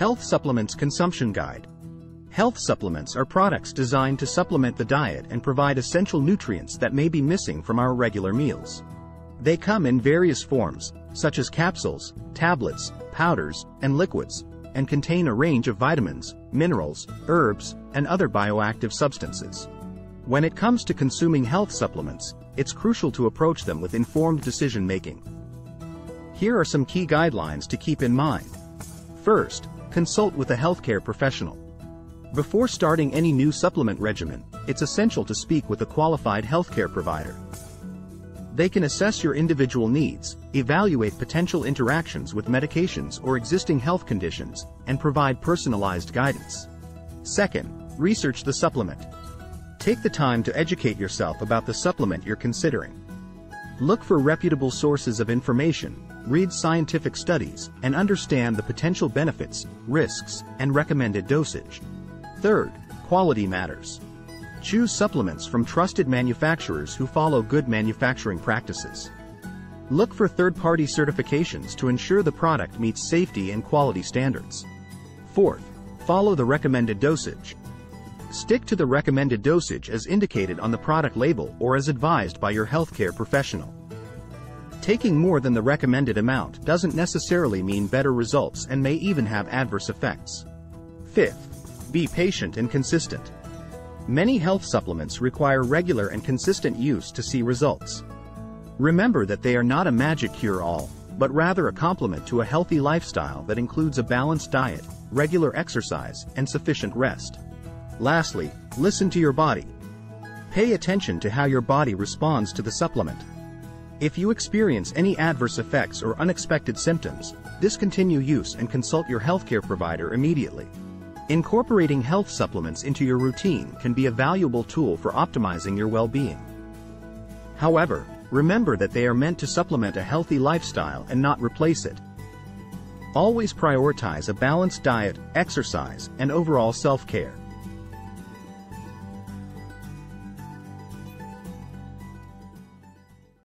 Health Supplements Consumption Guide. Health supplements are products designed to supplement the diet and provide essential nutrients that may be missing from our regular meals. They come in various forms, such as capsules, tablets, powders, and liquids, and contain a range of vitamins, minerals, herbs, and other bioactive substances. When it comes to consuming health supplements, it's crucial to approach them with informed decision making. Here are some key guidelines to keep in mind. First, consult with a healthcare professional. Before starting any new supplement regimen, it's essential to speak with a qualified healthcare provider. They can assess your individual needs, evaluate potential interactions with medications or existing health conditions, and provide personalized guidance. Second, research the supplement. Take the time to educate yourself about the supplement you're considering. Look for reputable sources of information, read scientific studies, and understand the potential benefits, risks, and recommended dosage. Third, quality matters. Choose supplements from trusted manufacturers who follow good manufacturing practices. Look for third-party certifications to ensure the product meets safety and quality standards. Fourth, follow the recommended dosage. Stick to the recommended dosage as indicated on the product label or as advised by your healthcare professional. Taking more than the recommended amount doesn't necessarily mean better results and may even have adverse effects. Fifth, be patient and consistent. Many health supplements require regular and consistent use to see results. Remember that they are not a magic cure-all, but rather a complement to a healthy lifestyle that includes a balanced diet, regular exercise, and sufficient rest. Lastly, listen to your body. Pay attention to how your body responds to the supplement. If you experience any adverse effects or unexpected symptoms, discontinue use and consult your healthcare provider immediately. Incorporating health supplements into your routine can be a valuable tool for optimizing your well-being. However, remember that they are meant to supplement a healthy lifestyle and not replace it. Always prioritize a balanced diet, exercise, and overall self-care.